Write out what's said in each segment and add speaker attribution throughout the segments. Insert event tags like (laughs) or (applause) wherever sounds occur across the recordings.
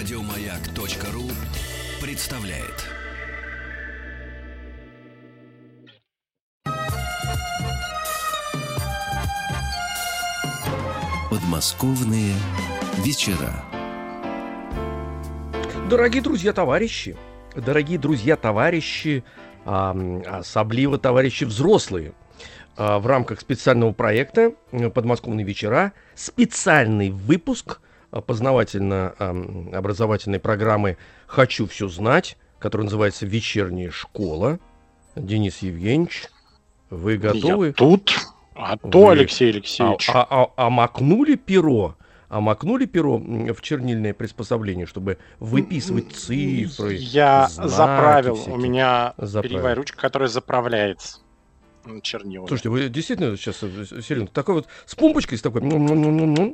Speaker 1: Радиомаяк.ру представляет. Подмосковные вечера.
Speaker 2: Дорогие друзья, товарищи, дорогие друзья, товарищи, а, особливо товарищи взрослые, а, в рамках специального проекта «Подмосковные вечера» специальный выпуск познавательно-образовательной программы «Хочу все знать», который называется «Вечерняя школа». Денис Евгеньевич, вы готовы?
Speaker 3: Я тут. А то, вы... Алексей Алексеевич.
Speaker 2: А, а, а, а макнули перо? А макнули перо в чернильное приспособление, чтобы выписывать цифры?
Speaker 3: Я заправил. Всякие. У меня заправил. перьевая ручка, которая заправляется чернилами.
Speaker 2: Слушайте, вы действительно сейчас э, серьезно такой вот с помпочкой с такой,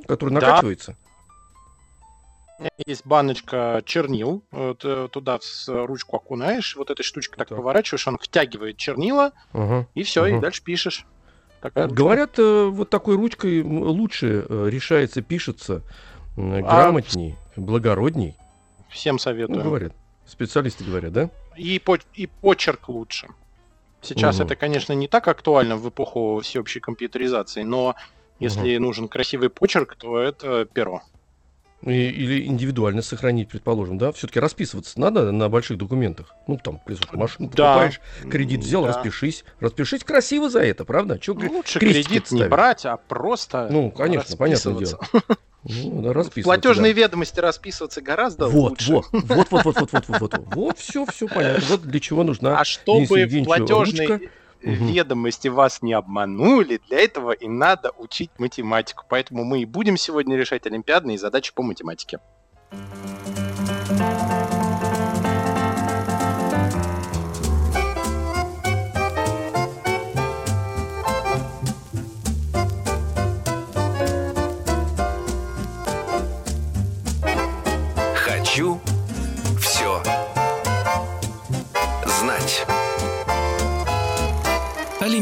Speaker 2: который накачивается? Да.
Speaker 3: У меня есть баночка чернил, вот, э, туда ручку окунаешь, вот этой штучкой так, так. поворачиваешь, он втягивает чернила, угу. и все, угу. и дальше пишешь.
Speaker 2: Такая Говорят, э, вот такой ручкой лучше э, решается, пишется, а грамотней, а... благородней.
Speaker 3: Всем советую.
Speaker 2: Ну, говорят. Специалисты говорят, да?
Speaker 3: И, по... и почерк лучше. Сейчас угу. это, конечно, не так актуально в эпоху всеобщей компьютеризации, но если угу. нужен красивый почерк, то это перо
Speaker 2: или индивидуально сохранить, предположим, да, все-таки расписываться надо на больших документах. Ну, там, машину да. покупаешь, кредит взял, да. распишись. Распишись красиво за это, правда?
Speaker 3: Че, ну, лучше кредит не брать, а просто
Speaker 2: Ну, конечно, понятное дело. (laughs) Ну,
Speaker 3: да, платежные да. ведомости расписываться гораздо
Speaker 2: вот,
Speaker 3: лучше.
Speaker 2: Вот, вот, вот, вот, вот, вот, вот, вот, вот, все, все понятно. Вот для чего нужна.
Speaker 3: А чтобы платежный ручка, ведомости вас не обманули, для этого и надо учить математику. Поэтому мы и будем сегодня решать олимпиадные задачи по математике.
Speaker 1: Хочу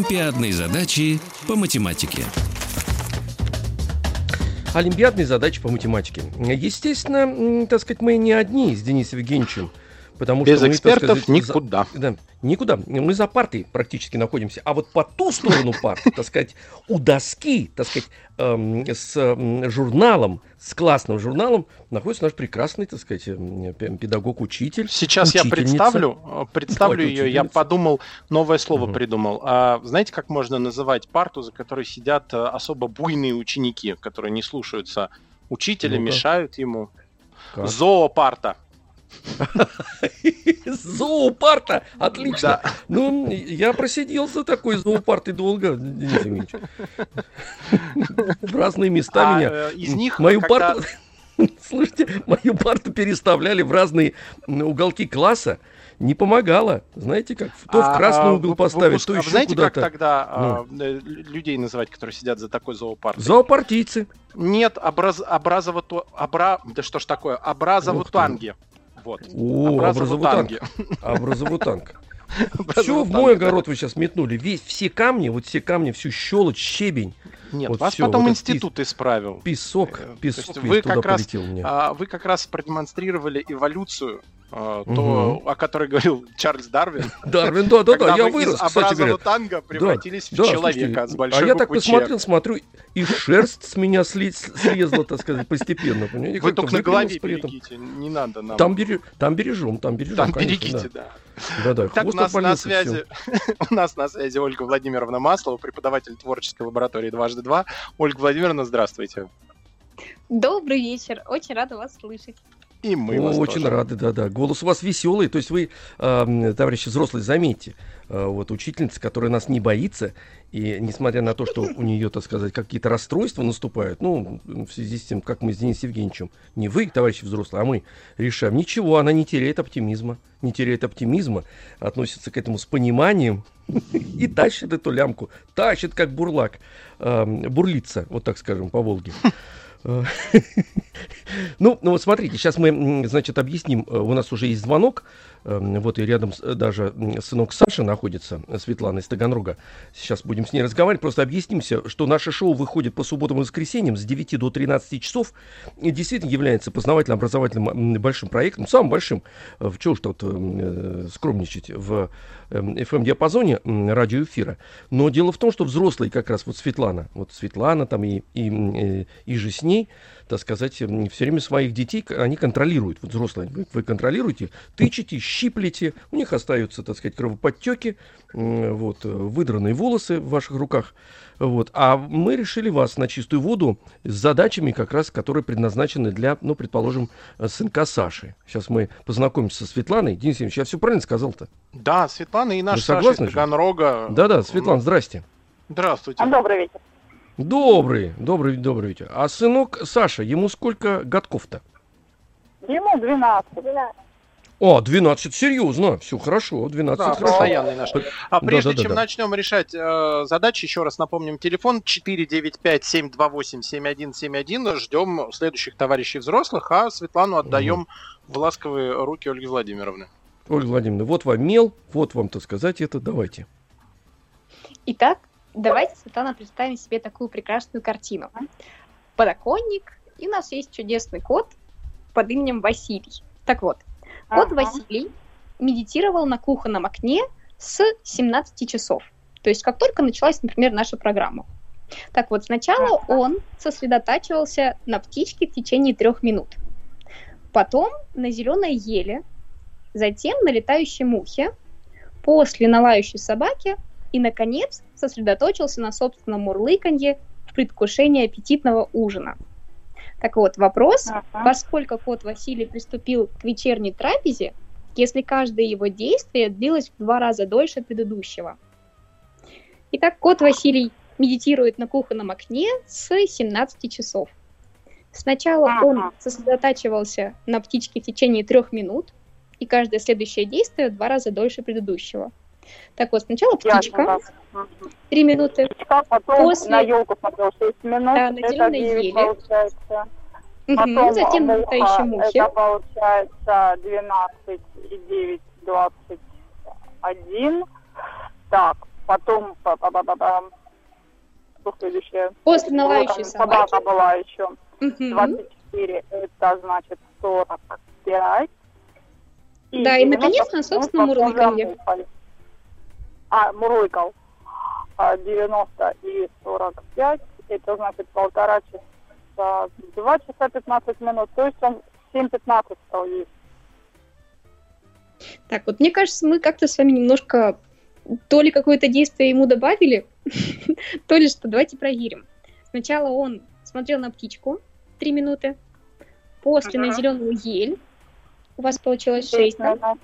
Speaker 1: Олимпиадные задачи по математике.
Speaker 2: Олимпиадные задачи по математике. Естественно, так сказать, мы не одни с Денисом Евгеньевичем. Потому
Speaker 3: Без
Speaker 2: что
Speaker 3: мы, экспертов сказать, никуда.
Speaker 2: За, да, никуда. Мы за партой практически находимся. А вот по ту сторону парты, так сказать, у доски, так сказать, эм, с э, журналом, с классным журналом, находится наш прекрасный, так сказать, педагог-учитель.
Speaker 3: Сейчас я представлю, э, представлю ее. Я подумал, новое слово угу. придумал. А, знаете, как можно называть парту, за которой сидят э, особо буйные ученики, которые не слушаются учителя, ну мешают ему? Как? Зоопарта.
Speaker 2: Зоопарта! Отлично! Да. Ну, я просидел за такой зоопартой долго, Денис В разные места а, меня.
Speaker 3: Э, из них
Speaker 2: мою когда... парту... Слушайте, мою парту переставляли в разные уголки класса. Не помогало. Знаете как? То а, в красный угол а, поставить, выпуск... то еще
Speaker 3: знаете,
Speaker 2: куда-то.
Speaker 3: как тогда а, ну. а, людей называть, которые сидят за такой зоопартой?
Speaker 2: Зоопартийцы.
Speaker 3: Нет, образ... образово... Обра... Да что ж такое? Образовутанги. Вот.
Speaker 2: О, образовутанг. Образовутанг. Все в мой огород вы сейчас метнули. Весь, все камни, вот все камни, всю щелочь, щебень.
Speaker 3: Нет, вот вас все, потом вот институт пис... исправил.
Speaker 2: Песок,
Speaker 3: э,
Speaker 2: песок
Speaker 3: вы как раз, а, вы как раз продемонстрировали эволюцию Uh, то, о которой говорил Чарльз Дарвин. (laughs)
Speaker 2: Дарвин, да, да, да, я вырос,
Speaker 3: кстати говоря. танго превратились да, в да, человека слушайте, с большой
Speaker 2: А я так посмотрел, смотрю, и шерсть с меня слезла, так сказать, постепенно.
Speaker 3: Понимаете? Вы только на голове берегите, не надо нам.
Speaker 2: Там, берег, там бережем, там бережем,
Speaker 3: Там конечно, берегите, да.
Speaker 2: Да, да.
Speaker 3: Так, у нас на связи, (laughs) у нас на связи Ольга Владимировна Маслова, преподаватель творческой лаборатории «Дважды два». Ольга Владимировна, здравствуйте.
Speaker 4: Добрый вечер, очень рада вас слышать.
Speaker 2: И мы вас Очень тоже. рады, да-да. Голос у вас веселый. То есть вы, э, товарищи взрослые, заметьте, э, вот учительница, которая нас не боится, и несмотря на то, что у нее, так сказать, какие-то расстройства наступают, ну, в связи с тем, как мы с Денисом Евгеньевичем, не вы, товарищи взрослые, а мы решаем, ничего, она не теряет оптимизма, не теряет оптимизма, относится к этому с пониманием (laughs) и тащит эту лямку, тащит как бурлак, э, бурлится, вот так скажем, по Волге. (laughs) Ну, ну вот смотрите, сейчас мы, значит, объясним. Э, у нас уже есть звонок. Эм, вот и рядом даже сынок Саша находится, Светлана из Таганрога. Сейчас будем с ней разговаривать. Просто объяснимся, что наше шоу выходит по субботам и воскресеньям с 9 до 13 часов. И действительно является познавательно-образовательным большим проектом, самым большим. В чего уж тут э, скромничать в FM-диапазоне эм, радиоэфира. Но дело в том, что взрослые, как раз вот Светлана, вот Светлана там и, и, э, и же с ней, так сказать, все время своих детей, они контролируют. Вот взрослые, вы, вы контролируете, тычете, щиплете, у них остаются, так сказать, кровоподтеки, вот, выдранные волосы в ваших руках. Вот. А мы решили вас на чистую воду с задачами, как раз, которые предназначены для, ну, предположим, сынка Саши. Сейчас мы познакомимся со Светланой. Денис Евгеньевич, я все правильно сказал-то?
Speaker 3: Да, Светлана и наш Саша из Таганрога.
Speaker 2: Да-да, Светлана, здрасте.
Speaker 3: Здравствуйте.
Speaker 5: Добрый вечер.
Speaker 2: Добрый, добрый, добрый вечер. А сынок Саша, ему сколько годков-то?
Speaker 5: Ему 12. 12.
Speaker 2: О, 12, серьезно, все хорошо, 12 да, хорошо.
Speaker 3: постоянный наш. А прежде да, да, чем да, начнем решать э, задачи, еще раз напомним телефон 495-728-7171. Ждем следующих товарищей взрослых, а Светлану отдаем угу. в ласковые руки Ольги Владимировны.
Speaker 2: Ольга Владимировна, вот вам мел, вот вам, так сказать, это давайте.
Speaker 4: Итак, давайте, Светлана, представим себе такую прекрасную картину. Подоконник, и у нас есть чудесный кот под именем Василий. Так вот, Кот ага. Василий медитировал на кухонном окне с 17 часов. То есть как только началась, например, наша программа. Так вот, сначала ага. он сосредотачивался на птичке в течение трех минут. Потом на зеленой еле, затем на летающей мухе, после на лающей собаке и, наконец, сосредоточился на собственном мурлыканье в предвкушении аппетитного ужина – так вот, вопрос, ага. поскольку кот Василий приступил к вечерней трапезе, если каждое его действие длилось в два раза дольше предыдущего. Итак, кот Василий медитирует на кухонном окне с 17 часов. Сначала ага. он сосредотачивался на птичке в течение трех минут, и каждое следующее действие в два раза дольше предыдущего. Так вот, сначала птичка, три минуты.
Speaker 5: Птичка, потом после... на елку смотрел 6 минут. Да, на зеленой еле. Получается. Потом угу, затем муха, летающие мухи. Это получается 12 и 9, 21. Так, потом... Па -па -па -па что следующее?
Speaker 4: После налающей собаки.
Speaker 5: Собака была еще. Угу. 24, это значит 45.
Speaker 4: И да, и наконец на собственном мурлыканье.
Speaker 5: А, мурлыкал. 90 а, и 45, это значит полтора часа 2 часа 15 минут, то есть он 7-15 стал есть.
Speaker 4: Так, вот мне кажется, мы как-то с вами немножко то ли какое-то действие ему добавили, (laughs) то ли что. Давайте проверим. Сначала он смотрел на птичку 3 минуты, после на зеленую ель. У вас получилось 6, да?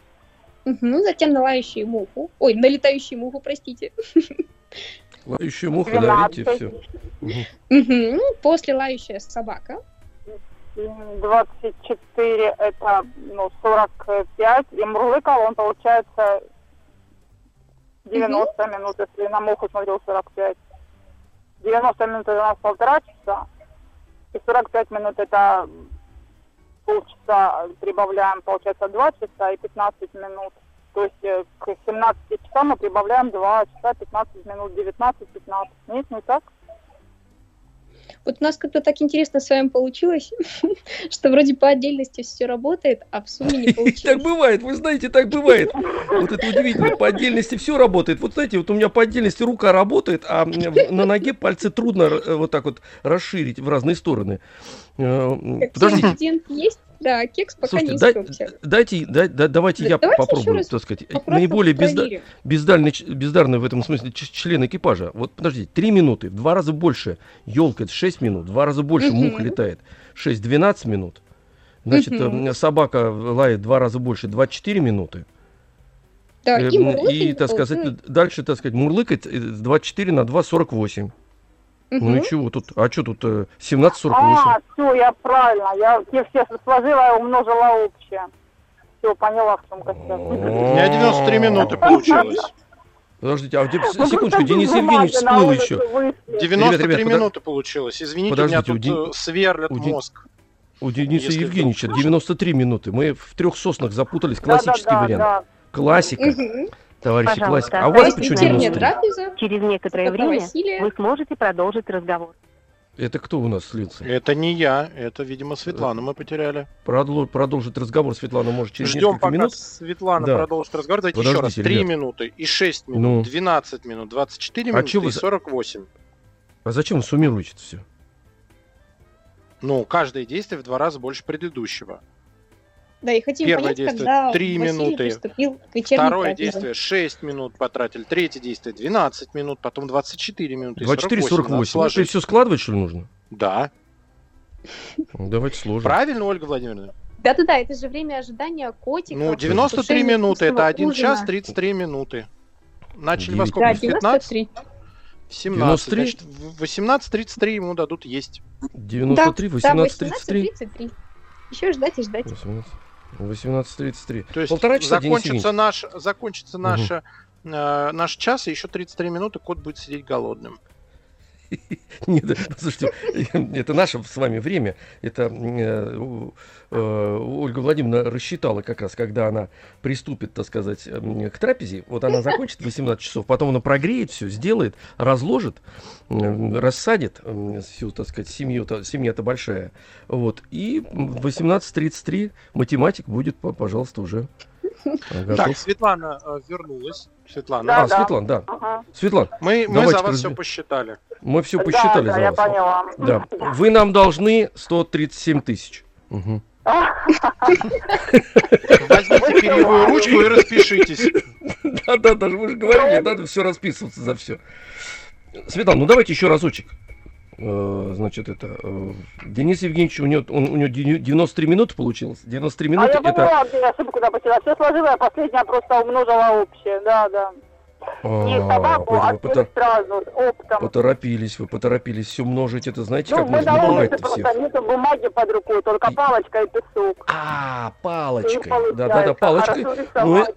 Speaker 4: Угу, затем на лающую муху. Ой, на летающую муху, простите.
Speaker 2: Лающая муха, да, видите, все.
Speaker 4: Угу. После лающая собака.
Speaker 5: 24 это ну, 45, и мурлыкал он получается 90 угу. минут, если на муху смотрел 45. 90 минут это у нас полтора часа, и 45 минут это полчаса прибавляем, получается 2 часа и 15 минут то есть э, к 17 часам мы прибавляем 2 часа 15 минут, 19-15. Нет, не так?
Speaker 4: Вот у нас как-то так интересно с вами получилось, (laughs) что вроде по отдельности все работает, а в сумме не (laughs) получилось.
Speaker 2: Так бывает, вы знаете, так бывает. Вот это удивительно, по отдельности все работает. Вот знаете, вот у меня по отдельности рука работает, а на ноге пальцы трудно э, вот так вот расширить в разные стороны.
Speaker 4: Э, подождите. есть? Да, кекс пока Слушайте, не
Speaker 2: испортился. Дайте, да, да, давайте да, я давайте попробую, так сказать. Наиболее безда, бездальный, бездарный в этом смысле член экипажа. Вот подождите, три минуты, в два раза больше. Елка это 6 минут, в два раза больше угу. муха летает. 6-12 минут. Значит, угу. собака лает два раза больше, 24 минуты. Да, и, и, так сказать, дальше, так сказать, мурлыкать 24 на 2, 48. Угу. Ну и чего тут? А что тут 17.48? Э,
Speaker 5: а, все, я правильно. Я те все сложила и умножила общее. Все, поняла, в чем костяк. У
Speaker 3: меня 93 минуты получилось.
Speaker 2: Подождите, а где, ну, секундочку, Денис Евгеньевич всплыл еще.
Speaker 3: 93 ребят, ребят, минуты получилось. Извините, Подождите, у меня тут Ден... сверлят у мозг.
Speaker 2: У Дениса
Speaker 3: Если
Speaker 2: Евгеньевича
Speaker 3: вдруг
Speaker 2: 93 минуты. Мы в трех соснах запутались. Классический
Speaker 5: Да-да-да,
Speaker 2: вариант.
Speaker 5: да.
Speaker 2: Классика,
Speaker 4: Мгм.
Speaker 2: Товарищи,
Speaker 6: Пожалуйста,
Speaker 2: классика. А у вас почему 93?
Speaker 4: трапеза.
Speaker 6: Через некоторое время
Speaker 4: Василия.
Speaker 6: вы сможете продолжить разговор.
Speaker 2: Это кто у нас слился?
Speaker 3: Это не я, это, видимо, Светлану мы потеряли.
Speaker 2: Продло- продолжить разговор Светлана может через
Speaker 3: Ждем,
Speaker 2: несколько
Speaker 3: пока
Speaker 2: минут.
Speaker 3: Светлана
Speaker 2: Да.
Speaker 3: продолжит разговор. Давайте еще раз.
Speaker 2: Подождите,
Speaker 3: 3
Speaker 2: ребят.
Speaker 3: минуты, и 6 минут,
Speaker 2: Ну.
Speaker 3: 12 минут, 24
Speaker 2: А
Speaker 3: минуты
Speaker 2: вы
Speaker 3: и
Speaker 2: за-
Speaker 3: 48.
Speaker 2: А зачем вы суммируете все?
Speaker 3: Ну, каждое действие в два раза больше предыдущего.
Speaker 4: Да, и хотим
Speaker 3: Первое
Speaker 4: понять,
Speaker 3: действие
Speaker 4: когда
Speaker 3: три
Speaker 4: Василий
Speaker 3: минуты.
Speaker 4: приступил к вечерней
Speaker 3: Второе
Speaker 4: трапезе.
Speaker 3: действие 6 минут потратили, третье действие 12 минут, потом 24 минуты и
Speaker 2: 24,
Speaker 3: 48. Надо
Speaker 2: 48. Это
Speaker 3: сложить.
Speaker 2: все складывать, что ли, нужно?
Speaker 3: Да.
Speaker 2: Давайте сложим.
Speaker 3: Правильно, Ольга Владимировна?
Speaker 4: Да-да-да, это же время ожидания котика.
Speaker 3: Ну, 93
Speaker 4: предвкушения
Speaker 3: минуты, это
Speaker 4: вкусного
Speaker 3: 1 час
Speaker 4: ужина.
Speaker 3: 33 минуты. Начали во сколько?
Speaker 4: Да,
Speaker 3: В 15?
Speaker 4: 93.
Speaker 3: В 17.
Speaker 2: 93?
Speaker 3: Значит, в 18.33 ему дадут есть.
Speaker 2: 93,
Speaker 4: Да,
Speaker 2: 18, 33.
Speaker 4: 18.33. Еще ждать и ждать.
Speaker 2: 18, 18.33.
Speaker 3: То есть
Speaker 2: Полтора часа,
Speaker 3: закончится наш, закончится наша, э, наш час, и еще 33 минуты кот будет сидеть голодным. (laughs)
Speaker 2: Нет, да, послушайте, это наше с вами время. Это э, э, Ольга Владимировна рассчитала как раз, когда она приступит, так сказать, к трапезе. Вот она закончит в 18 часов, потом она прогреет все, сделает, разложит, рассадит всю, так сказать, семью, то- семья-то большая. Вот. И в 18.33 математик будет, пожалуйста, уже готов.
Speaker 3: Так, Светлана э, вернулась. Светлана,
Speaker 5: Да,
Speaker 2: А, Светлана, да.
Speaker 5: Ага.
Speaker 2: Светлана,
Speaker 3: мы, мы
Speaker 2: давайте
Speaker 3: за вас
Speaker 2: разб-
Speaker 3: все посчитали.
Speaker 2: мы все
Speaker 5: Да,
Speaker 2: посчитали
Speaker 5: да,
Speaker 2: за
Speaker 5: я
Speaker 2: вас.
Speaker 5: поняла.
Speaker 2: Да. Вы нам должны 137 тысяч. Мгм.
Speaker 3: Возьмите перьевую ручку и распишитесь.
Speaker 2: Да, да, даже вы же говорили, надо все расписываться за все. Светлана, ну давайте еще разочек. Э, Значит, это э, Денис Евгеньевич, у него, он, у него ди- 93 минуты получилось. 93
Speaker 5: А
Speaker 2: минуты
Speaker 5: я
Speaker 2: это...
Speaker 5: поняла, где я ошибку допустила. Все сложила, я последняя просто умножила общее. Да, да. Не
Speaker 2: А,
Speaker 5: собаку, а
Speaker 2: потор-
Speaker 5: сразу, оптом.
Speaker 2: поторопились, вы поторопились все множить. Это знаете,
Speaker 5: Ну,
Speaker 2: как можно
Speaker 5: на улице
Speaker 2: напугать-то всех?
Speaker 5: просто нету бумаги под рукой, только
Speaker 2: И-
Speaker 5: палочка и песок.
Speaker 2: А, палочкой. Да-да-да, палочкой. Ну,
Speaker 5: рисовать.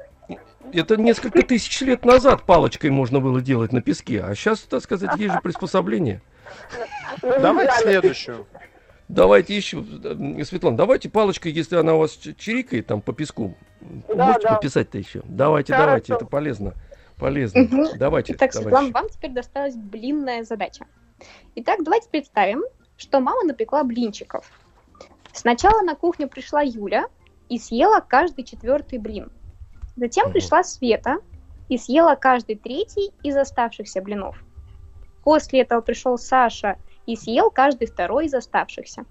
Speaker 2: Это несколько тысяч лет назад палочкой можно было делать на песке, а сейчас, так сказать, есть же приспособление.
Speaker 5: Ну,
Speaker 3: Давайте следующую.
Speaker 2: Давайте еще, э, Светлана, давайте палочкой, если она у вас чирикает там по песку,
Speaker 5: Да,
Speaker 2: можете
Speaker 5: да.
Speaker 2: пописать-то еще. Давайте,
Speaker 5: Хорошо.
Speaker 2: давайте, это полезно. Полезно.
Speaker 4: Мгм.
Speaker 2: Давайте,
Speaker 4: Итак,
Speaker 2: товарищи.
Speaker 4: Светлана, вам теперь досталась блинная задача. Итак, давайте представим, что мама напекла блинчиков. Сначала на кухню пришла Юля и съела каждый четвертый блин. Затем
Speaker 2: Мгм.
Speaker 4: пришла Света и съела каждый третий из оставшихся блинов. После этого пришел Саша и съел каждый второй из оставшихся.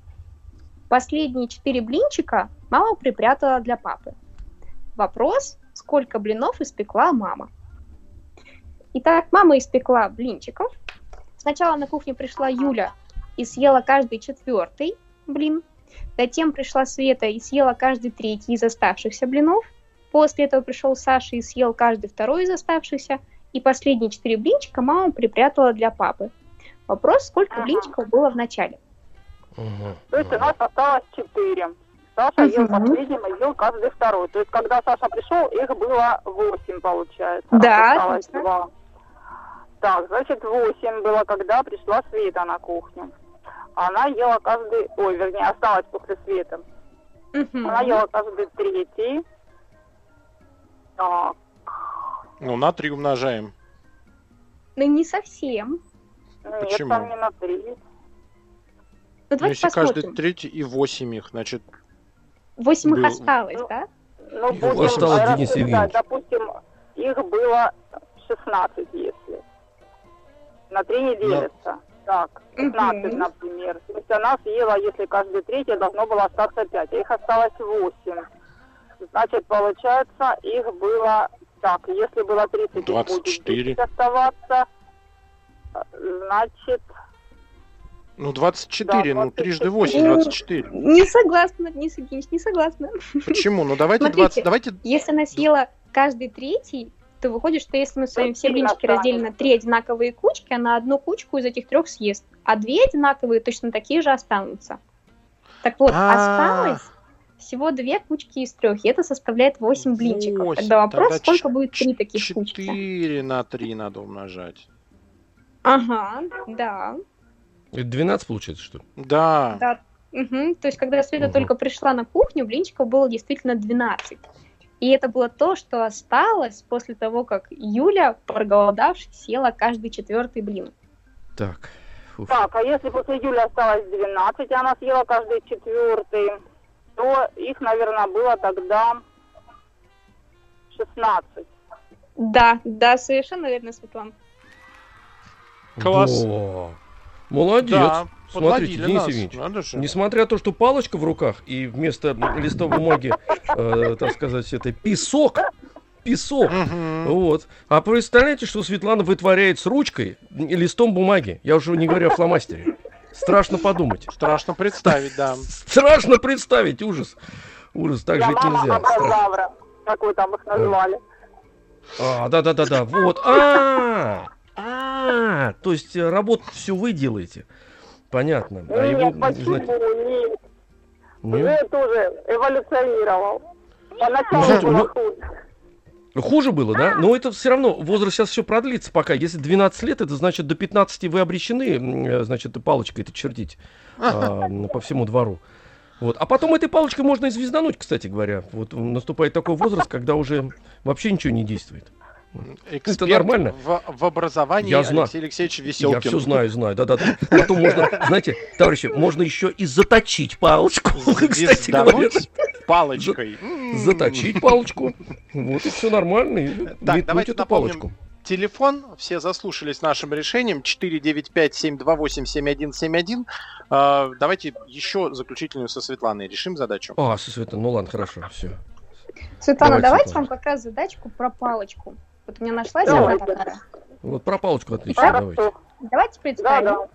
Speaker 4: Последние четыре блинчика мама припрятала для папы. Вопрос, сколько блинов испекла мама? Итак, мама испекла блинчиков. Сначала на кухню пришла Юля и съела каждый четвертый блин. Затем пришла Света и съела каждый третий из оставшихся блинов. После этого пришел Саша и съел каждый второй из оставшихся. И последние четыре блинчика мама припрятала для папы. Вопрос, сколько
Speaker 5: Ага.
Speaker 4: блинчиков было в начале?
Speaker 5: То есть у нас осталось четыре. Саша ел последним и ел каждый второй. То есть, когда Саша пришел, их было восемь, получается.
Speaker 4: Да,
Speaker 5: Осталось два. Так, значит, восемь было, когда пришла Света на кухню. Она ела каждый... Ой, вернее, осталась после Света. Она ела каждый третий. Так,
Speaker 3: Ну, на 3 умножаем.
Speaker 4: Ну, не совсем.
Speaker 5: нет,
Speaker 3: Почему?
Speaker 5: там не на три.
Speaker 4: Ну,
Speaker 3: Ну, если каждый
Speaker 4: посмотрим.
Speaker 3: третий и 8 их, значит,
Speaker 4: Восемь их
Speaker 3: был-
Speaker 4: осталось, да?
Speaker 5: Ну, будем
Speaker 2: осталось,
Speaker 5: рассуждать,
Speaker 2: Денис Евгеньевич.
Speaker 5: Допустим, их было 16, если. На три не делится. Так, 15,
Speaker 4: Мгм.
Speaker 5: например. То есть она съела, если каждый третий, должно было остаться 5, а их осталось 8. Значит, получается, их было... Так, если было 30, их будет
Speaker 3: 24.
Speaker 5: 10 оставаться. Значит,
Speaker 3: ну 24,
Speaker 5: Да,
Speaker 3: ну
Speaker 5: 24.
Speaker 3: трижды 8, 24.
Speaker 4: Не согласна, Денис Евгеньевич, не согласна.
Speaker 3: Почему? Ну давайте
Speaker 4: Смотрите.
Speaker 3: 20, давайте...
Speaker 4: Если она съела каждый третий, то выходит, что если мы с вами все блинчики разделим на три одинаковые кучки, она одну кучку из этих трех съест, а две одинаковые точно такие же останутся. Так вот,
Speaker 3: А.
Speaker 4: осталось всего две кучки из трех, и это составляет 8 блинчиков.
Speaker 3: Восемь.
Speaker 4: Тогда вопрос,
Speaker 3: Тогда
Speaker 4: сколько
Speaker 3: ч-
Speaker 4: будет три таких
Speaker 3: 4
Speaker 4: кучки?
Speaker 3: на 3 надо умножать.
Speaker 4: Ага, да.
Speaker 2: Это 12 получается, что ли?
Speaker 3: Да.
Speaker 4: Да, Угу. То есть, когда Света
Speaker 2: Мгм.
Speaker 4: только пришла на кухню, блинчиков было действительно 12. И это было то, что осталось после того, как Юля, проголодавшись, съела каждый четвертый блин.
Speaker 2: Так. Фуф.
Speaker 5: Так, а если после Юли осталось 12, и она съела каждый четвертый, то их, наверное, было тогда 16.
Speaker 4: Да, да, совершенно верно, Светлана.
Speaker 3: Класс.
Speaker 2: Во. Молодец.
Speaker 3: Да,
Speaker 2: Смотрите, Денис
Speaker 3: нас.
Speaker 2: Евгеньевич. Несмотря на то, что палочка в руках и вместо листа бумаги, э, так сказать, это песок, песок.
Speaker 3: Мгм.
Speaker 2: Вот. А представляете, что Светлана вытворяет с ручкой и листом бумаги? Я уже не говорю о фломастере. Страшно подумать.
Speaker 3: Страшно представить, да.
Speaker 2: Страшно представить, ужас. Ужас, так жить нельзя. Страшно.
Speaker 5: как вы там их назвали.
Speaker 2: А, да, да, да, да. Вот. А, а, то есть э, работу все вы делаете. Понятно. А его,
Speaker 5: почему?
Speaker 2: знаете,
Speaker 5: Нет.
Speaker 2: нет?
Speaker 5: Уже тоже эволюционировал. Поначалу было
Speaker 2: ну-
Speaker 5: хуже.
Speaker 2: Хуже было, да? Но это все равно, возраст сейчас все продлится пока. Если 12 лет, это значит до 15 вы обречены, э, значит, палочкой это чертить а, (laughs) по всему двору. Вот. А потом этой палочкой можно и звездануть, кстати говоря. Вот наступает такой возраст, когда уже вообще ничего не действует.
Speaker 3: Эксперт
Speaker 2: нормально.
Speaker 3: В, в образовании
Speaker 2: Я знаю.
Speaker 3: Алексей Алексеевич
Speaker 2: Я
Speaker 3: Веселкин.
Speaker 2: все знаю, знаю, да-да-да. Потом можно, знаете, товарищи, можно еще и заточить палочку, (laughs) кстати говоря.
Speaker 3: Палочкой. М.
Speaker 2: Заточить палочку. Вот и все нормально.
Speaker 3: Так, давайте
Speaker 2: эту палочку.
Speaker 3: Телефон, все заслушались нашим решением, 495-728-7171. А, Давайте еще заключительную со Светланой решим задачу.
Speaker 2: А, со Света, ну ладно, хорошо, все.
Speaker 4: Светлана,
Speaker 2: Давайте,
Speaker 4: давайте
Speaker 2: Светлана.
Speaker 4: вам как раз задачку про палочку. Вот у меня нашлась
Speaker 5: Давай.
Speaker 4: она такая.
Speaker 2: Вот про палочку отлично, давайте.
Speaker 4: Давайте
Speaker 5: Да,
Speaker 4: представим,
Speaker 5: да.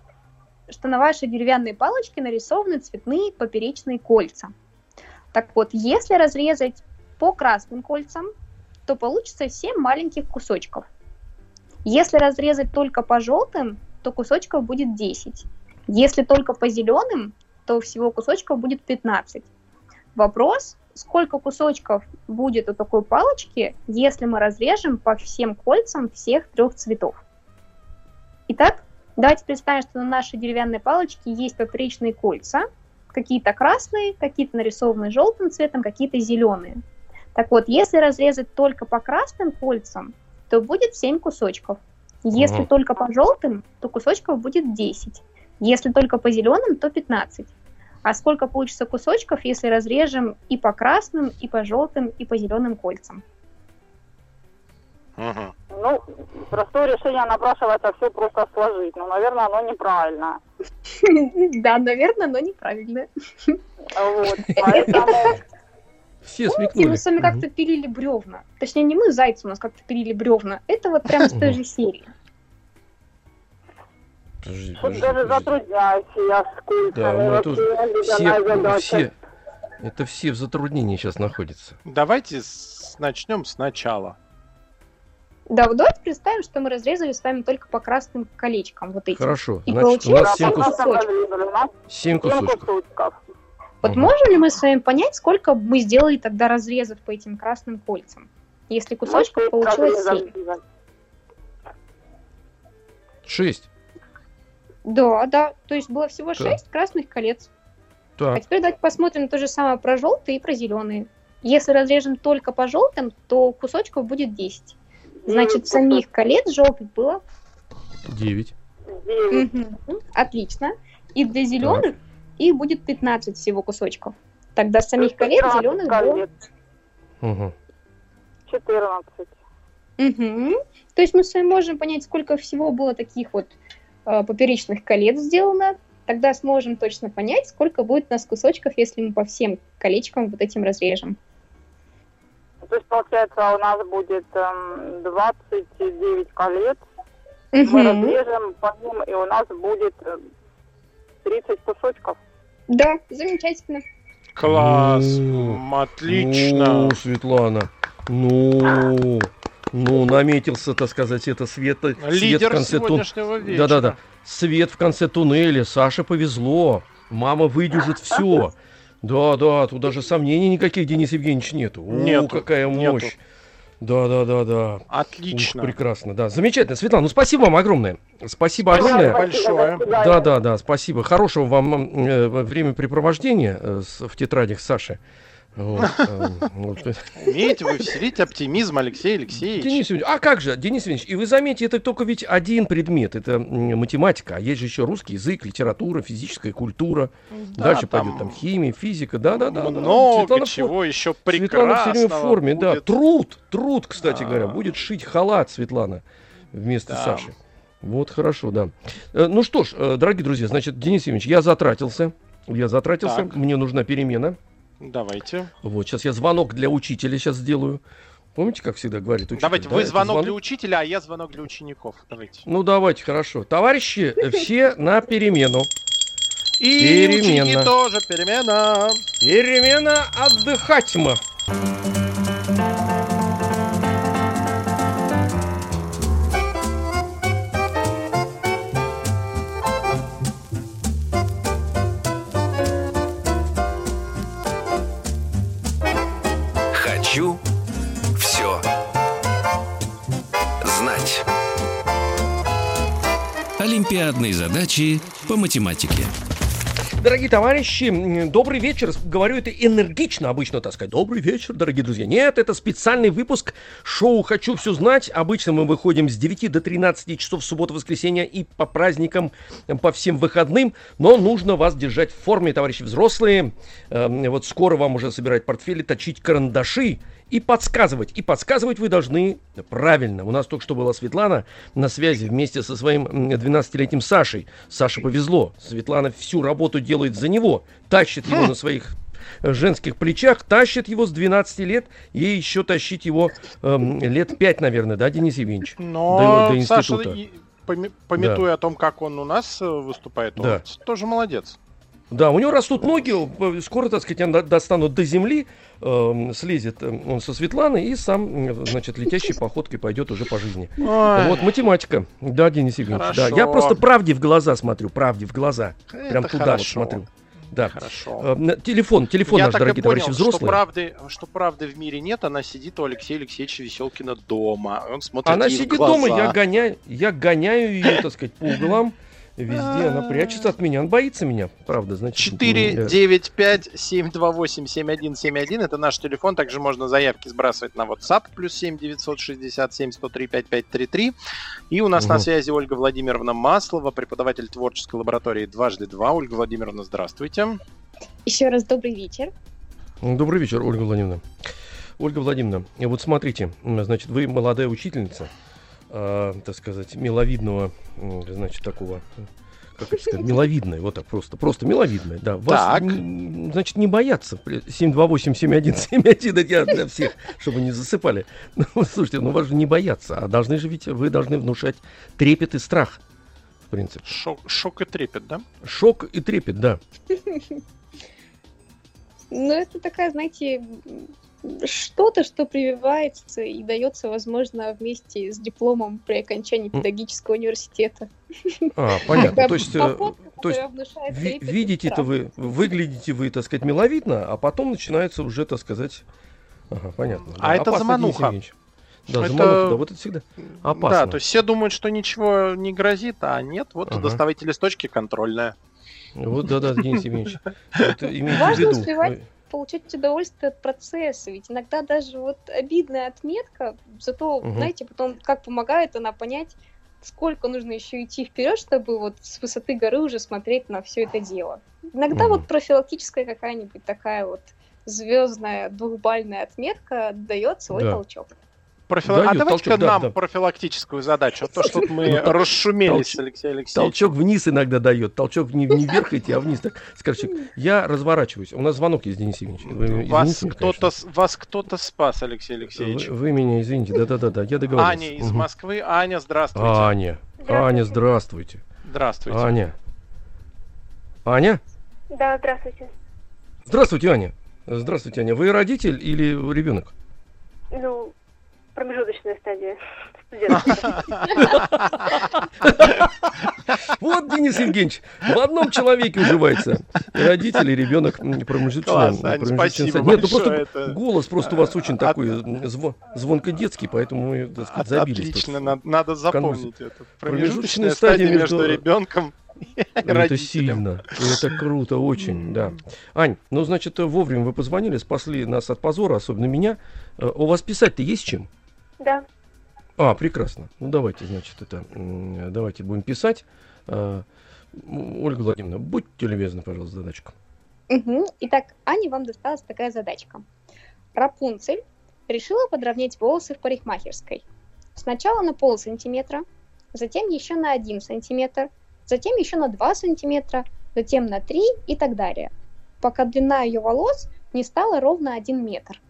Speaker 4: что на вашей деревянной палочке нарисованы цветные поперечные кольца. Так вот, если разрезать по красным кольцам, то получится 7 маленьких кусочков. Если разрезать только по желтым, то кусочков будет 10. Если только по зеленым, то всего кусочков будет 15. Вопрос, сколько кусочков будет у такой палочки, если мы разрежем по всем кольцам всех трех цветов. Итак, давайте представим, что на нашей деревянной палочке есть поперечные кольца, какие-то красные, какие-то нарисованы желтым цветом, какие-то зеленые. Так вот, если разрезать только по красным кольцам, то будет 7 кусочков. Если
Speaker 2: Ага.
Speaker 4: только по желтым, то кусочков будет 10. Если только по зеленым, то 15. А сколько получится кусочков, если разрежем и по красным, и по желтым, и по зеленым кольцам?
Speaker 3: Мгм.
Speaker 5: Ну, простое решение напрашивается все просто сложить. Но, наверное, оно неправильно. (laughs)
Speaker 4: Да, наверное, но неправильно.
Speaker 5: Вот, (laughs) поэтому...
Speaker 2: Все
Speaker 4: Помните,
Speaker 2: смекнули.
Speaker 4: мы с вами как-то пилили бревна? Точнее, не мы, зайцы у нас как-то пилили бревна. Это вот прям с той же серии.
Speaker 2: Подожди,
Speaker 5: Тут
Speaker 2: подожди,
Speaker 5: даже
Speaker 2: подожди.
Speaker 5: затрудняюсь я с культами.
Speaker 2: Да, мы тут
Speaker 5: неожиданная
Speaker 2: Все, все, это все в затруднении сейчас находятся.
Speaker 3: Давайте с- начнем сначала.
Speaker 4: Да, вот давайте представим, что мы разрезали с вами только по красным колечкам вот этим.
Speaker 2: Хорошо,
Speaker 4: И
Speaker 2: значит, у
Speaker 4: получилось
Speaker 2: нас
Speaker 5: Да,
Speaker 2: 7,
Speaker 4: семь
Speaker 2: кус...
Speaker 5: пожалуйста,
Speaker 4: кусочков.
Speaker 5: разрезали. У нас
Speaker 2: 7
Speaker 5: семь
Speaker 2: кусочков.
Speaker 4: Вот
Speaker 2: Мгм.
Speaker 4: можем ли мы с вами понять, сколько мы сделали тогда разрезов по этим красным кольцам? Если кусочков
Speaker 5: Ну,
Speaker 4: получилось
Speaker 5: разрезали.
Speaker 4: 7.
Speaker 2: 6.
Speaker 4: Да, да, то есть было всего
Speaker 2: Да.
Speaker 4: 6 красных колец. А
Speaker 2: Так,
Speaker 4: теперь давайте посмотрим то же самое про желтые и про зеленые. Если разрежем только по желтым, то кусочков будет 10. Значит, самих колец желтых было
Speaker 2: 9.
Speaker 5: Девять.
Speaker 4: Отлично. И для зеленых их будет 15 всего кусочков. Тогда самих колец
Speaker 5: 14
Speaker 4: зеленых было...
Speaker 5: колец.
Speaker 2: Угу.
Speaker 5: 14.
Speaker 4: Мгм. То есть мы с вами можем понять, сколько всего было таких вот э, поперечных колец сделано. Тогда сможем точно понять, сколько будет у нас кусочков, если мы по всем колечкам вот этим разрежем.
Speaker 5: То есть, получается, у нас будет эм, 29 колец. Мы
Speaker 4: Мгм.
Speaker 5: разрежем по ним, и у нас будет э, 30 кусочков.
Speaker 4: Да, замечательно.
Speaker 3: Класс.
Speaker 2: Ну,
Speaker 3: Отлично.
Speaker 2: Ну, Светлана, ну, ну, наметился, так сказать, это свет в
Speaker 3: Лидер
Speaker 2: конце тун-
Speaker 3: сегодняшнего вечера.
Speaker 2: Да-да-да. Свет в конце туннеля. Саше повезло. Мама выдержит все. Да, да, тут даже сомнений никаких, Денис Евгеньевич, нету. О,
Speaker 3: Нету,
Speaker 2: какая
Speaker 3: нету.
Speaker 2: мощь. Да, да, да, да.
Speaker 3: Отлично.
Speaker 2: Ух, прекрасно, да. Замечательно. Светлана, ну спасибо вам огромное. Спасибо, огромное.
Speaker 3: большое.
Speaker 2: Да, да, да, спасибо. Хорошего вам э, времяпрепровождения э, с- в тетрадях Саши. Вот, э, вот.
Speaker 3: Умеете вы вселить оптимизм, Алексей Алексеевич?
Speaker 2: Денис Евгеньевич, а как же, Денис Евгеньевич, и вы заметьте, это только ведь один предмет, это математика, а есть же еще русский язык, литература, физическая культура,
Speaker 3: Да,
Speaker 2: дальше
Speaker 3: там
Speaker 2: пойдет там химия, физика, да-да-да.
Speaker 3: Много
Speaker 2: Светлана
Speaker 3: чего еще
Speaker 2: Светлана
Speaker 3: прекрасного
Speaker 2: все время в форме, да. Труд, труд, кстати
Speaker 3: Да.
Speaker 2: говоря, будет шить халат Светлана вместо
Speaker 3: Да.
Speaker 2: Саши. Вот хорошо, да. Э, Ну что ж, э, дорогие друзья, значит, Денис Евгеньевич, я затратился. Я затратился,
Speaker 3: Так.
Speaker 2: мне нужна перемена.
Speaker 3: Давайте.
Speaker 2: Вот, сейчас я звонок для учителя сейчас сделаю. Помните, как всегда говорит учитель?
Speaker 3: Давайте,
Speaker 2: да,
Speaker 3: вы
Speaker 2: это
Speaker 3: звонок для учителя, а я звонок для учеников. Давайте.
Speaker 2: Ну, давайте, хорошо. Товарищи, э, все на перемену.
Speaker 3: И
Speaker 2: Перемена.
Speaker 3: ученики тоже перемена.
Speaker 2: Перемена отдыхать мы.
Speaker 1: Олимпиадные задачи по математике.
Speaker 2: Дорогие товарищи, добрый вечер. Говорю это энергично обычно, так сказать. Добрый вечер, дорогие друзья. Нет, это специальный выпуск шоу «Хочу все знать». Обычно мы выходим с 9 до 13 часов в субботу, воскресенье и по праздникам, по всем выходным. Но нужно вас держать в форме, товарищи взрослые. Эм, Вот скоро вам уже собирать портфели, точить карандаши и подсказывать. И подсказывать вы должны правильно. У нас только что была Светлана на связи вместе со своим м, 12-летним Сашей. Саше повезло. Светлана всю работу делает за него. Тащит его на своих э, женских плечах, тащит его с 12 лет, ей еще тащить его эм, лет 5, наверное, да, Денис Евгеньевич?
Speaker 3: Но
Speaker 2: До- до
Speaker 3: Саша,
Speaker 2: института.
Speaker 3: поме- пометуя о том, как он у нас э, выступает, он
Speaker 2: Да.
Speaker 3: тоже молодец.
Speaker 2: Да, у него растут ноги, э, скоро, так сказать, достанут до земли, эм, слезет э, он со Светланы и сам, значит, летящей походкой пойдет уже по жизни.
Speaker 3: Ой,
Speaker 2: Вот математика. Да, Денис Евгеньевич. Да, я
Speaker 3: Хорошо.
Speaker 2: просто правде в глаза смотрю, правде в глаза. Прям
Speaker 3: это
Speaker 2: туда
Speaker 3: хорошо.
Speaker 2: вот смотрю. Да.
Speaker 3: Хорошо.
Speaker 2: Э, Телефон, телефон
Speaker 3: Я
Speaker 2: наш,
Speaker 3: так и
Speaker 2: дорогие
Speaker 3: понял,
Speaker 2: товарищи
Speaker 3: что
Speaker 2: взрослые.
Speaker 3: правды, что правды в мире нет, она сидит у Алексея Алексеевича Веселкина дома. Он смотрит
Speaker 2: Она сидит
Speaker 3: глаза.
Speaker 2: дома, я гоняю, я гоняю ее, так сказать, по углам. Везде она прячется от меня. Она боится меня, правда, значит.
Speaker 3: 4
Speaker 2: э,
Speaker 3: 9 5 7 2 8 7 1 7 1 это наш телефон. Также можно заявки сбрасывать на WhatsApp плюс 7 967 103 5533. И у нас на
Speaker 2: Мгм.
Speaker 3: связи Ольга Владимировна Маслова, преподаватель творческой лаборатории «Дважды два». Ольга Владимировна, здравствуйте.
Speaker 4: Еще раз добрый вечер.
Speaker 2: Добрый вечер, Ольга Владимировна. Ольга Владимировна, вот смотрите, значит, вы молодая учительница, э, так сказать, миловидного, значит, такого, как это сказать, миловидная, вот так просто, просто миловидная, да. Вас,
Speaker 3: Так.
Speaker 2: м, значит, не бояться. 728-7171, это я для всех, чтобы не засыпали. Ну, слушайте, ну вас же не бояться, а должны же ведь, вы должны внушать трепет и страх, в принципе.
Speaker 3: Шок, шок и трепет, да?
Speaker 2: Шок и трепет, да.
Speaker 4: Ну, это такая, знаете, что-то, что прививается и дается, возможно, вместе с дипломом при окончании педагогического университета.
Speaker 2: А, понятно. То есть, э,
Speaker 4: походка,
Speaker 2: то есть Ви- видите-то вы, выглядите вы, так сказать, миловидно, а потом начинается уже, так сказать... Ага, понятно.
Speaker 3: А это
Speaker 2: опасно,
Speaker 3: замануха.
Speaker 2: Да,
Speaker 3: Это-
Speaker 2: замануха, да, вот это всегда опасно.
Speaker 3: Да, то есть все думают, что ничего не грозит, а нет, вот
Speaker 2: Ага.
Speaker 3: доставайте листочки контрольная.
Speaker 2: Вот, да-да, Денис Евгеньевич. Вот имейте в
Speaker 4: Важно
Speaker 2: виду.
Speaker 4: Получать удовольствие от процесса. Ведь иногда даже вот обидная отметка, зато,
Speaker 2: Мгм.
Speaker 4: знаете, потом как помогает она понять, сколько нужно еще идти вперед, чтобы вот с высоты горы уже смотреть на все это дело. Иногда
Speaker 2: Мгм.
Speaker 4: вот профилактическая какая-нибудь такая вот звездная двухбальная отметка дает свой
Speaker 2: Да.
Speaker 4: толчок.
Speaker 3: Профил-
Speaker 2: Дает
Speaker 3: а давайте-ка
Speaker 2: толчок, да,
Speaker 3: нам
Speaker 2: да.
Speaker 3: профилактическую задачу, а то что мы
Speaker 2: Ну,
Speaker 3: расшумелись с Алексеем Алексеевичем.
Speaker 2: Толчок вниз иногда дает. Толчок не, не вверх идти, а вниз. Так, скажите, я разворачиваюсь. У нас звонок есть, Денис Евгеньевич.
Speaker 3: Вас кто-то, вас кто-то спас, Алексей Алексеевич.
Speaker 2: Вы, вы меня извините. Да-да-да, я договорился.
Speaker 3: Аня из. Москвы. Аня, здравствуйте.
Speaker 2: Аня. Аня, здравствуйте.
Speaker 3: Здравствуйте.
Speaker 2: Аня. Аня?
Speaker 7: Да, здравствуйте.
Speaker 2: Здравствуйте, Аня. Здравствуйте, Аня. Вы родитель или ребенок?
Speaker 7: Ну, промежуточная стадия.
Speaker 2: Вот, Денис Евгеньевич, в одном человеке уживается родители, ребенок промежуточная.
Speaker 3: Спасибо
Speaker 2: стадия. Нет, ну просто голос просто у вас очень такой м, зво- звонко-детский, поэтому мы, так сказать, забились.
Speaker 3: Отлично, надо, запомнить это. Промежуточная стадия между ребенком и
Speaker 2: Это сильно, это круто, очень, да. Ань, ну, значит, вовремя вы позвонили, спасли нас от позора, особенно меня. Э, У вас писать-то есть чем?
Speaker 7: Да.
Speaker 2: А, прекрасно. Ну, давайте, значит, это, давайте будем писать. А, Ольга Владимировна, будьте любезны, пожалуйста, задачку.
Speaker 4: Мгм. Итак, Ане вам досталась такая задачка. Рапунцель решила подровнять волосы в парикмахерской. Сначала на пол сантиметра, затем еще на один сантиметр, затем еще на 2 сантиметра, затем на 3 и так далее, пока длина ее волос не стала ровно 1 метр.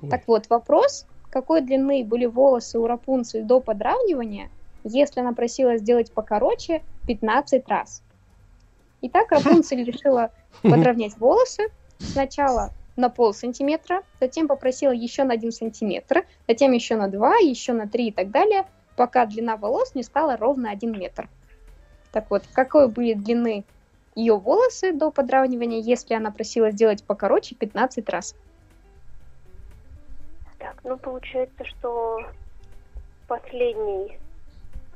Speaker 2: Ой.
Speaker 4: Так вот, вопрос, какой длины были волосы у Рапунцель до подравнивания, если она просила сделать покороче 15 раз. Итак, Рапунцель (laughs) решила подровнять волосы. Сначала на пол сантиметра, затем попросила еще на один сантиметр, затем еще на два, еще на три и так далее, пока длина волос не стала ровно один метр. Так вот, какой были длины ее волосы до подравнивания, если она просила сделать покороче 15 раз?
Speaker 7: Ну получается, что последний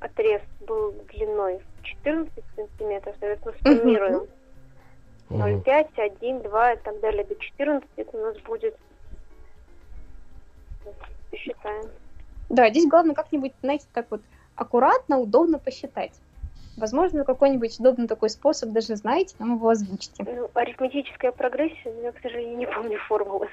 Speaker 7: отрез был длиной 14 сантиметров, соответственно, суммируем.
Speaker 2: Мгм.
Speaker 7: 0,5, 1, 2 и так далее до 14, это у нас будет... Считаем.
Speaker 4: Да, здесь главное как-нибудь, знаете, так вот аккуратно, удобно посчитать. Возможно, какой-нибудь удобный такой способ даже знаете, нам его озвучите.
Speaker 7: Ну, арифметическая прогрессия, но я, к сожалению, не помню формулы.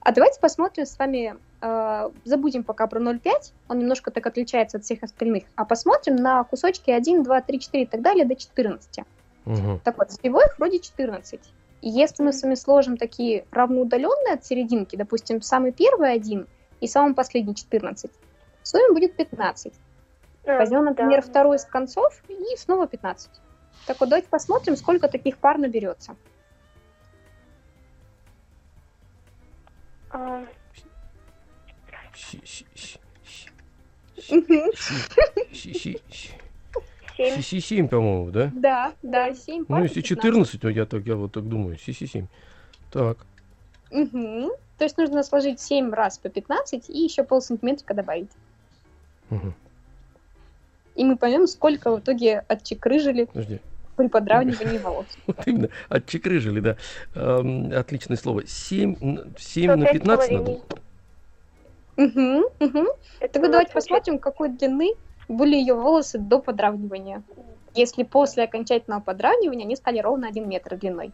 Speaker 4: А давайте посмотрим с вами, э, забудем пока про 0,5, он немножко так отличается от всех остальных, а посмотрим на кусочки 1, 2, 3, 4 и так далее до 14.
Speaker 2: Мгм.
Speaker 4: Так вот, всего их вроде 14. И если мы с вами сложим такие равноудаленные от серединки, допустим, самый первый один и самый последний 14, в сумме будет 15.
Speaker 7: А,
Speaker 4: Возьмем, например,
Speaker 7: да.
Speaker 4: второй с концов и снова 15. Так вот, давайте посмотрим, сколько таких пар наберется.
Speaker 7: А,
Speaker 2: си-си-7, по-моему, да?
Speaker 4: Да, да, 7.
Speaker 2: Ну, если 14, то я так, я вот так думаю, си-си-7. Так.
Speaker 4: Угу. То есть нужно сложить 7 раз по 15 и еще пол сантиметрика добавить.
Speaker 2: Угу.
Speaker 4: И мы поймем, сколько в итоге отчекрыжили.
Speaker 2: Подожди,
Speaker 4: при подравнивании волос. (laughs)
Speaker 2: Вот именно, отчекрыжили, да. Отличное слово. 7, 7
Speaker 7: Сто
Speaker 2: на
Speaker 7: пять
Speaker 2: 15
Speaker 7: с
Speaker 2: надо.
Speaker 4: Угу, угу. Тогда давайте посмотрим, какой длины были ее волосы до подравнивания. Если после окончательного подравнивания они стали ровно 1 метр длиной.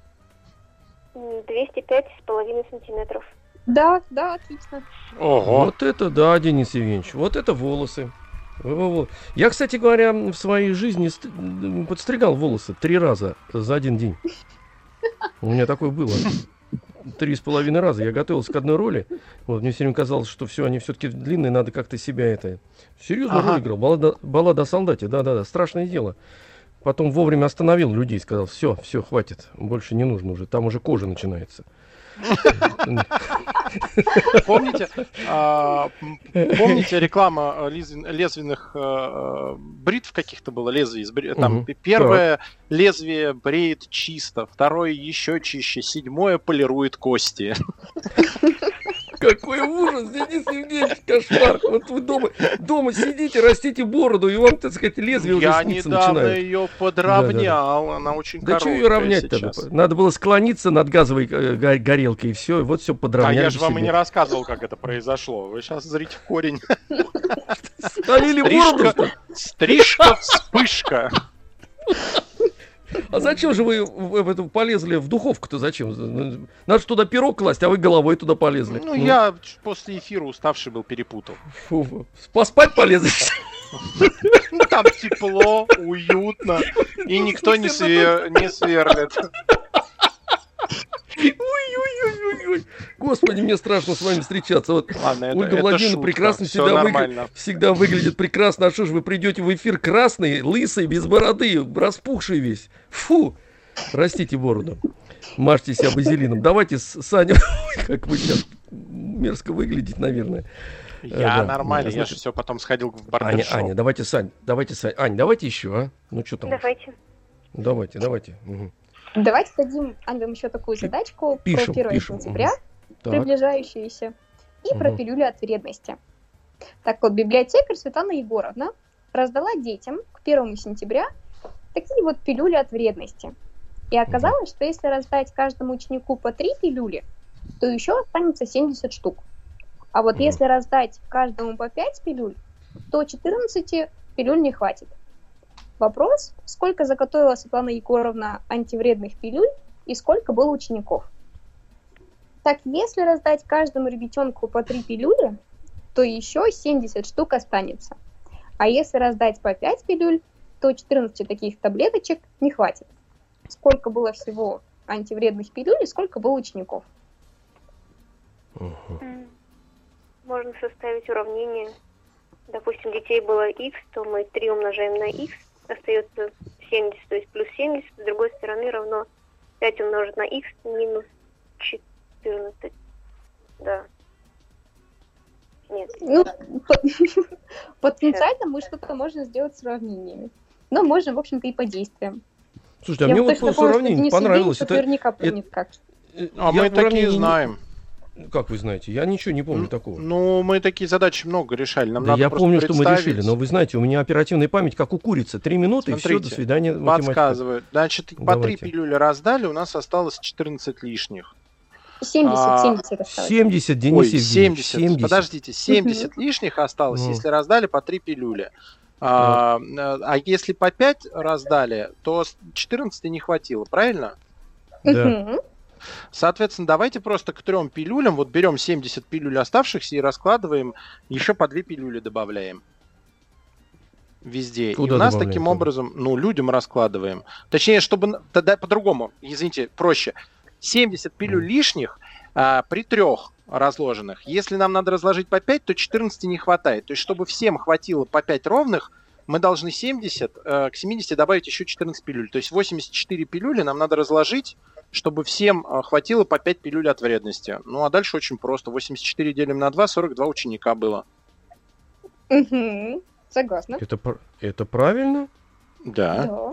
Speaker 7: м, 205 с половиной сантиметров.
Speaker 4: Да, да, отлично.
Speaker 3: Ого.
Speaker 2: Вот это да, Денис Евгеньевич, вот это волосы. Я, кстати говоря, в своей жизни подстригал волосы три раза за один день. У меня такое было. Три с половиной раза. Я готовился к одной роли. Вот, мне все время казалось, что все, они все-таки длинные, надо как-то себя это... Серьезно
Speaker 3: Ага.
Speaker 2: роль играл. Баллада, баллада о солдате, да-да-да, страшное дело. Потом вовремя остановил людей, сказал, все, все, хватит, больше не нужно уже, там уже кожа начинается.
Speaker 3: Помните, а, помните реклама э, лезвен- лезвенных э, э, бритв каких-то было, лезвий? Там первое лезвие бреет чисто, второе еще чище, седьмое полирует кости.
Speaker 2: Какой ужас, Денис Евгеньевич, кошмар. Вот вы дома, дома сидите, растите бороду, и вам, так сказать, лезвие уже
Speaker 3: Я недавно
Speaker 2: начинает.
Speaker 3: ее подровнял, она очень
Speaker 2: Да
Speaker 3: короткая
Speaker 2: ее равнять-то?
Speaker 3: сейчас.
Speaker 2: Надо было склониться над газовой э, го- горелкой, и все, и вот все
Speaker 3: А
Speaker 2: подровняли
Speaker 3: я же вам и не рассказывал, как это произошло. Вы сейчас зрите в корень.
Speaker 2: Спалили бороду?
Speaker 3: Стрижка, вспышка.
Speaker 2: А зачем же вы в- в полезли в духовку-то? Зачем? Надо же туда пирог класть, а вы головой туда полезли.
Speaker 3: Ну, я после эфира уставший был, перепутал.
Speaker 2: Фу. Поспать полезли. (laughs)
Speaker 3: Ну, Там тепло, уютно, и никто не сверлит.
Speaker 2: Ой-ой-ой-ой-ой. Господи, мне страшно с вами встречаться. Вот
Speaker 3: Ладно, это,
Speaker 2: Ольга
Speaker 3: это
Speaker 2: Владимировна
Speaker 3: шутка.
Speaker 2: прекрасно
Speaker 3: Всё
Speaker 2: себя
Speaker 3: нормально.
Speaker 2: всегда выглядит прекрасно. А что ж вы придете в эфир красный, лысый, без бороды, распухший весь? Фу! Растите бороду. Мажьте себя базилином. Давайте, с- Саня, как вы сейчас мерзко выглядите, наверное.
Speaker 3: Я
Speaker 2: да.
Speaker 3: нормально, я
Speaker 2: Значит,
Speaker 3: же все потом сходил в
Speaker 2: Аня,
Speaker 3: барбершоп.
Speaker 2: Аня, давайте, Сань, давайте, Сань, Ань, давайте еще, а? Ну что там?
Speaker 7: Давайте.
Speaker 2: Давайте, давайте. Мгм.
Speaker 4: Давайте дадим Ангам еще такую задачку
Speaker 2: пишем,
Speaker 4: про 1
Speaker 2: пишем,
Speaker 4: сентября,
Speaker 2: Так,
Speaker 4: приближающуюся, и про
Speaker 2: Мгм.
Speaker 4: пилюлю от вредности. Так вот, библиотекарь Светлана Егоровна раздала детям к 1 сентября такие вот пилюли от вредности. И оказалось, что если раздать каждому ученику по 3 пилюли, то еще останется 70 штук. А вот
Speaker 2: Мгм.
Speaker 4: если раздать каждому по 5 пилюль, то 14 пилюль не хватит. Вопрос, сколько заготовила Светлана Егоровна антивредных пилюль и сколько было учеников. Так, если раздать каждому ребятенку по 3 пилюли, то еще 70 штук останется. А если раздать по 5 пилюль, то 14 таких таблеточек не хватит. Сколько было всего антивредных пилюль и сколько было учеников?
Speaker 7: М. Можно составить уравнение. Допустим, детей было x, то мы 3 умножаем на x, остается 70, то есть плюс 70. С другой стороны равно 5 умножить на x минус 14. Да. Нет.
Speaker 4: Ну, по- (laughs) потенциально мы что-то можем сделать с уравнениями. Но можем, в общем-то, и по действиям.
Speaker 2: Слушайте, а
Speaker 4: Я
Speaker 2: мне вот по
Speaker 4: Денис
Speaker 2: понравилось. Это,
Speaker 4: наверняка помнит как.
Speaker 2: э,
Speaker 3: А
Speaker 2: я
Speaker 3: мы такие
Speaker 2: не-
Speaker 3: знаем.
Speaker 2: Как вы знаете? Я ничего не помню такого.
Speaker 3: Ну, мы такие задачи много решали. Нам
Speaker 2: Да
Speaker 3: надо
Speaker 2: я помню, что мы решили, но вы знаете, у меня оперативная память как у курицы. Три минуты и все,
Speaker 3: Смотрите,
Speaker 2: до свидания. математика.
Speaker 3: Подсказывают. Значит, по три
Speaker 2: Давайте.
Speaker 3: пилюли раздали, у нас осталось 14 лишних.
Speaker 4: 70,
Speaker 3: А,
Speaker 4: 70 осталось.
Speaker 2: 70, Денис
Speaker 3: Ой,
Speaker 2: Евгеньевич,
Speaker 3: 70.
Speaker 2: 70.
Speaker 3: Подождите, 70 лишних осталось,
Speaker 2: Ну.
Speaker 3: если раздали по три пилюли. А, а если по 5 раздали, то с 14 не хватило, правильно?
Speaker 2: Да.
Speaker 3: Соответственно, давайте просто к трем пилюлям, вот берем 70 пилюль оставшихся и раскладываем, еще по две пилюли добавляем. Везде.
Speaker 2: Куда
Speaker 3: и у нас таким
Speaker 2: тогда?
Speaker 3: образом, ну, людям раскладываем. Точнее, чтобы тогда по-другому, извините, проще. 70 пилюль лишних а, при трех разложенных. Если нам надо разложить по 5, то 14 не хватает. То есть, чтобы всем хватило по 5 ровных, мы должны 70, э, к 70 добавить еще 14 пилюль. То есть 84 пилюли нам надо разложить, чтобы всем э, хватило по 5 пилюль от вредности. Ну а дальше очень просто. 84 делим на 2, 42 ученика было.
Speaker 4: Мгм. Согласна.
Speaker 2: Это, это правильно?
Speaker 3: Да.
Speaker 4: Да.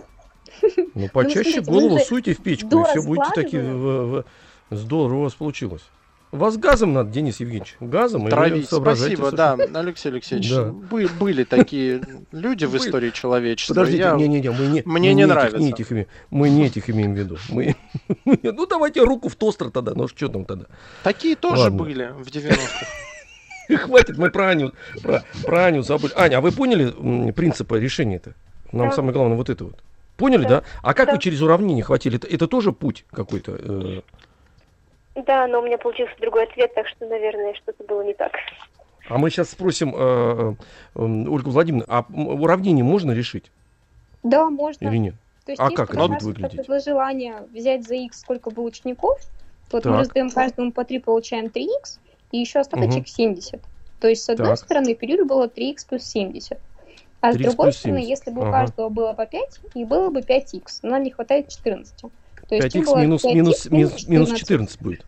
Speaker 2: Ну, почаще
Speaker 4: смотрите,
Speaker 2: голову суйте в печку, и все будете такие...
Speaker 4: раскладываем.
Speaker 2: в- в- Здорово у вас получилось. Вас газом надо, Денис Евгеньевич. Газом и
Speaker 3: Травить.
Speaker 2: соображаете,
Speaker 3: Спасибо, да, Алексей Алексеевич.
Speaker 2: Да.
Speaker 3: бы- были такие люди в истории человечества.
Speaker 2: Подождите,
Speaker 3: Я-
Speaker 2: не-не-не, мы не,
Speaker 3: Мне
Speaker 2: мы
Speaker 3: не
Speaker 2: этих-
Speaker 3: нравится.
Speaker 2: не этих имеем, мы не этих имеем в виду. Мы, (laughs) ну, давайте руку в тостер тогда, ну что там тогда?
Speaker 3: Такие тоже
Speaker 2: Ладно.
Speaker 3: были в 90-х. (laughs)
Speaker 2: Хватит, мы про Аню, про, про Аню забыли. Аня, а вы поняли принципы решения-то? Нам
Speaker 7: Да.
Speaker 2: самое главное вот это вот. Поняли, да?
Speaker 7: Да.
Speaker 2: А как
Speaker 7: Да.
Speaker 2: вы через уравнение хватили? Это, это тоже путь какой-то? э?
Speaker 7: Да, но у меня получился другой ответ, так что, наверное, что-то было не так.
Speaker 2: А мы сейчас спросим э, э, Ольгу Владимировну, а уравнение можно решить
Speaker 4: Да, можно.
Speaker 2: или нет?
Speaker 4: То есть,
Speaker 2: А
Speaker 4: если
Speaker 2: как
Speaker 4: у
Speaker 2: это будет выглядеть?
Speaker 4: предложила Аня взять за x сколько было учеников, вот
Speaker 2: Так.
Speaker 4: мы раздаем каждому по 3, получаем 3x, и еще остаточек 70. То есть, с одной
Speaker 2: Так.
Speaker 4: стороны, пилюлю было 3x плюс 70. А с
Speaker 2: 3x
Speaker 4: другой стороны,
Speaker 2: 70.
Speaker 4: если бы у
Speaker 2: Ага.
Speaker 4: каждого было по 5, и было бы 5x, но нам не хватает 14. То есть, им
Speaker 2: 5х
Speaker 4: было
Speaker 2: минус,
Speaker 4: 5х
Speaker 2: минус, минус, минус
Speaker 4: 14.
Speaker 2: 14 будет.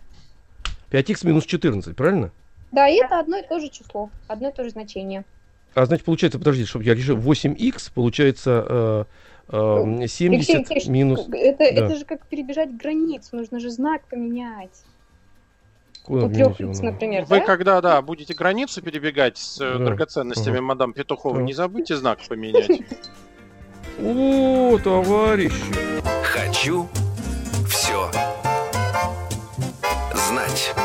Speaker 2: 5х минус 14, правильно?
Speaker 4: Да, и это одно и то же число, одно и то же значение.
Speaker 2: А значит, получается, подождите, чтобы я решил, 8х получается э, э, 70
Speaker 4: Алексей,
Speaker 2: минус...
Speaker 4: Это,
Speaker 2: да.
Speaker 4: это же как перебежать границу, нужно же знак поменять.
Speaker 2: Куда
Speaker 4: У
Speaker 2: менять
Speaker 4: трех
Speaker 2: его надо?
Speaker 4: например,
Speaker 3: Вы
Speaker 4: да?
Speaker 3: когда, да, будете границу перебегать с э,
Speaker 2: Да.
Speaker 3: драгоценностями
Speaker 2: Ага.
Speaker 3: мадам Петухова,
Speaker 2: Так.
Speaker 3: не забудьте знак поменять.
Speaker 2: О, товарищи!
Speaker 1: Хочу все знать.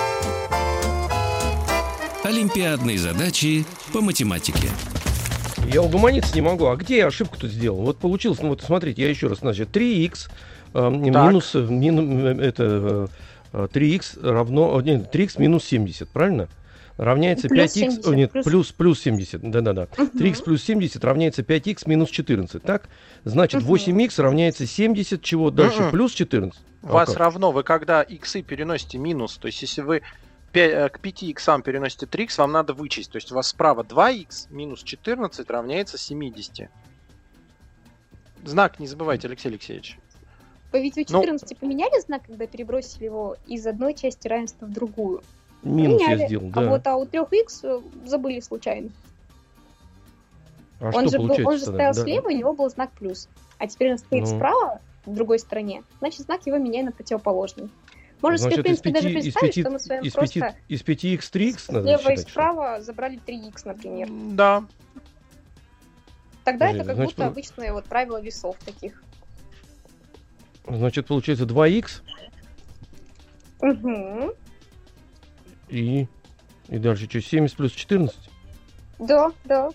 Speaker 1: Олимпиадные задачи по математике.
Speaker 2: Я угомониться не могу. А где я ошибку тут сделал? Вот получилось, ну вот смотрите, я еще раз, значит, 3х э, минус, э, мину- э, это, э, 3х равно, нет, 3х минус 70, правильно? Равняется
Speaker 4: Плюс
Speaker 2: 5х,
Speaker 4: 70,
Speaker 2: о, нет,
Speaker 4: плюс-
Speaker 2: плюс, плюс 70, да-да-да.
Speaker 4: Мгм.
Speaker 2: 3х плюс 70 равняется 5х минус 14, так? Значит,
Speaker 4: Мгм.
Speaker 2: 8х равняется 70, чего дальше? Плюс 14. А
Speaker 3: Вас
Speaker 2: как?
Speaker 3: равно, вы когда иксы переносите минус, то есть если вы пя- э, к 5 иксам переносите 3 х, вам надо вычесть. То есть у вас справа 2х минус 14 равняется 70. Знак не забывайте, Алексей Алексеевич.
Speaker 4: Вы ведь у
Speaker 3: Ну-
Speaker 4: 14 поменяли знак, когда перебросили его из одной части равенства в другую.
Speaker 2: Минус
Speaker 4: Меняли.
Speaker 2: я сделал,
Speaker 4: А
Speaker 2: да.
Speaker 4: вот а у 3х забыли случайно.
Speaker 2: А
Speaker 4: он,
Speaker 2: что
Speaker 4: же был, он же стоял
Speaker 2: Да.
Speaker 4: слева, у него был знак плюс. А теперь он стоит
Speaker 2: Ну.
Speaker 4: справа, в другой стороне. Значит, знак его меняй на противоположный. Можно себе, в
Speaker 2: Значит,
Speaker 4: принципе, даже представить,
Speaker 2: пяти,
Speaker 4: что мы с вами
Speaker 2: из
Speaker 4: просто
Speaker 2: из 5x 3x надо
Speaker 4: слева и
Speaker 2: считать, что ли?
Speaker 4: справа забрали 3х, например.
Speaker 3: Да.
Speaker 4: Тогда
Speaker 2: Подожди,
Speaker 4: это как
Speaker 2: значит,
Speaker 4: будто обычное вот правило весов таких.
Speaker 2: Значит, получается 2x
Speaker 4: Угу.
Speaker 2: И... И дальше что, 70 плюс 14?
Speaker 4: Да, да.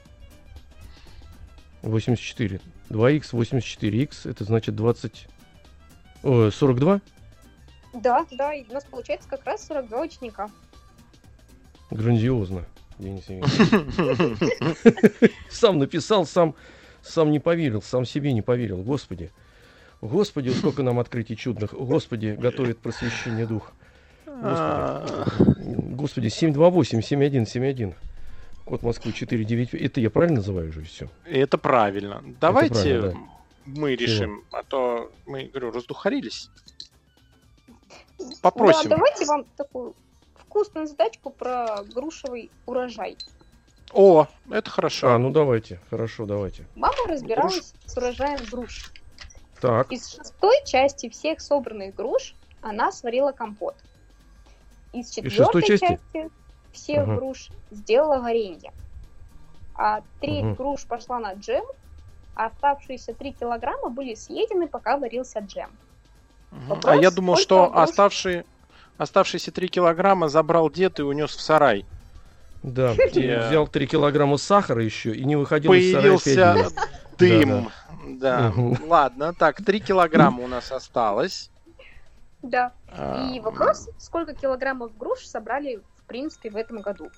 Speaker 2: 84. 2х, 84х, это значит 20... Ой, 42?
Speaker 4: Да, да, и у нас получается как раз 42 ученика.
Speaker 2: Грандиозно, Денис Евгеньевич. (laughs) Сам написал, сам, сам не поверил, сам себе не поверил. Господи. Господи, сколько нам открытий чудных. Господи, готовит просвещение дух.
Speaker 3: А,
Speaker 2: Господи, 728-7171. Код Москвы 495. Это я правильно называю уже все?
Speaker 3: Это правильно. Давайте
Speaker 2: правильно, да.
Speaker 3: мы решим, а то мы, говорю, раздухарились.
Speaker 4: Да,
Speaker 3: Попросим.
Speaker 4: давайте вам такую вкусную задачку про грушевый урожай.
Speaker 3: О, это хорошо.
Speaker 2: А, ну давайте. Хорошо, давайте.
Speaker 4: Мама разбиралась с урожаем груш.
Speaker 2: Так.
Speaker 4: Из шестой части всех собранных груш она сварила компот. Из четвертой
Speaker 2: части?
Speaker 4: части всех
Speaker 2: Ага.
Speaker 4: груш сделала варенье. А треть
Speaker 2: Мгм.
Speaker 4: груш пошла на джем, а оставшиеся 3 килограмма были съедены, пока варился джем.
Speaker 3: Мгм.
Speaker 4: Вопрос,
Speaker 3: а я думал, что
Speaker 4: груш?
Speaker 3: оставшие, оставшиеся 3 килограмма забрал дед и унес в сарай.
Speaker 2: Да, (laughs)
Speaker 3: Я-
Speaker 2: взял 3 килограмма сахара еще и не выходил из сарая
Speaker 3: Появился дым. Да,
Speaker 2: Мгм.
Speaker 3: ладно. Так, 3 килограмма у нас осталось.
Speaker 4: Да. И вопрос, сколько килограммов груш собрали, в принципе, в этом году?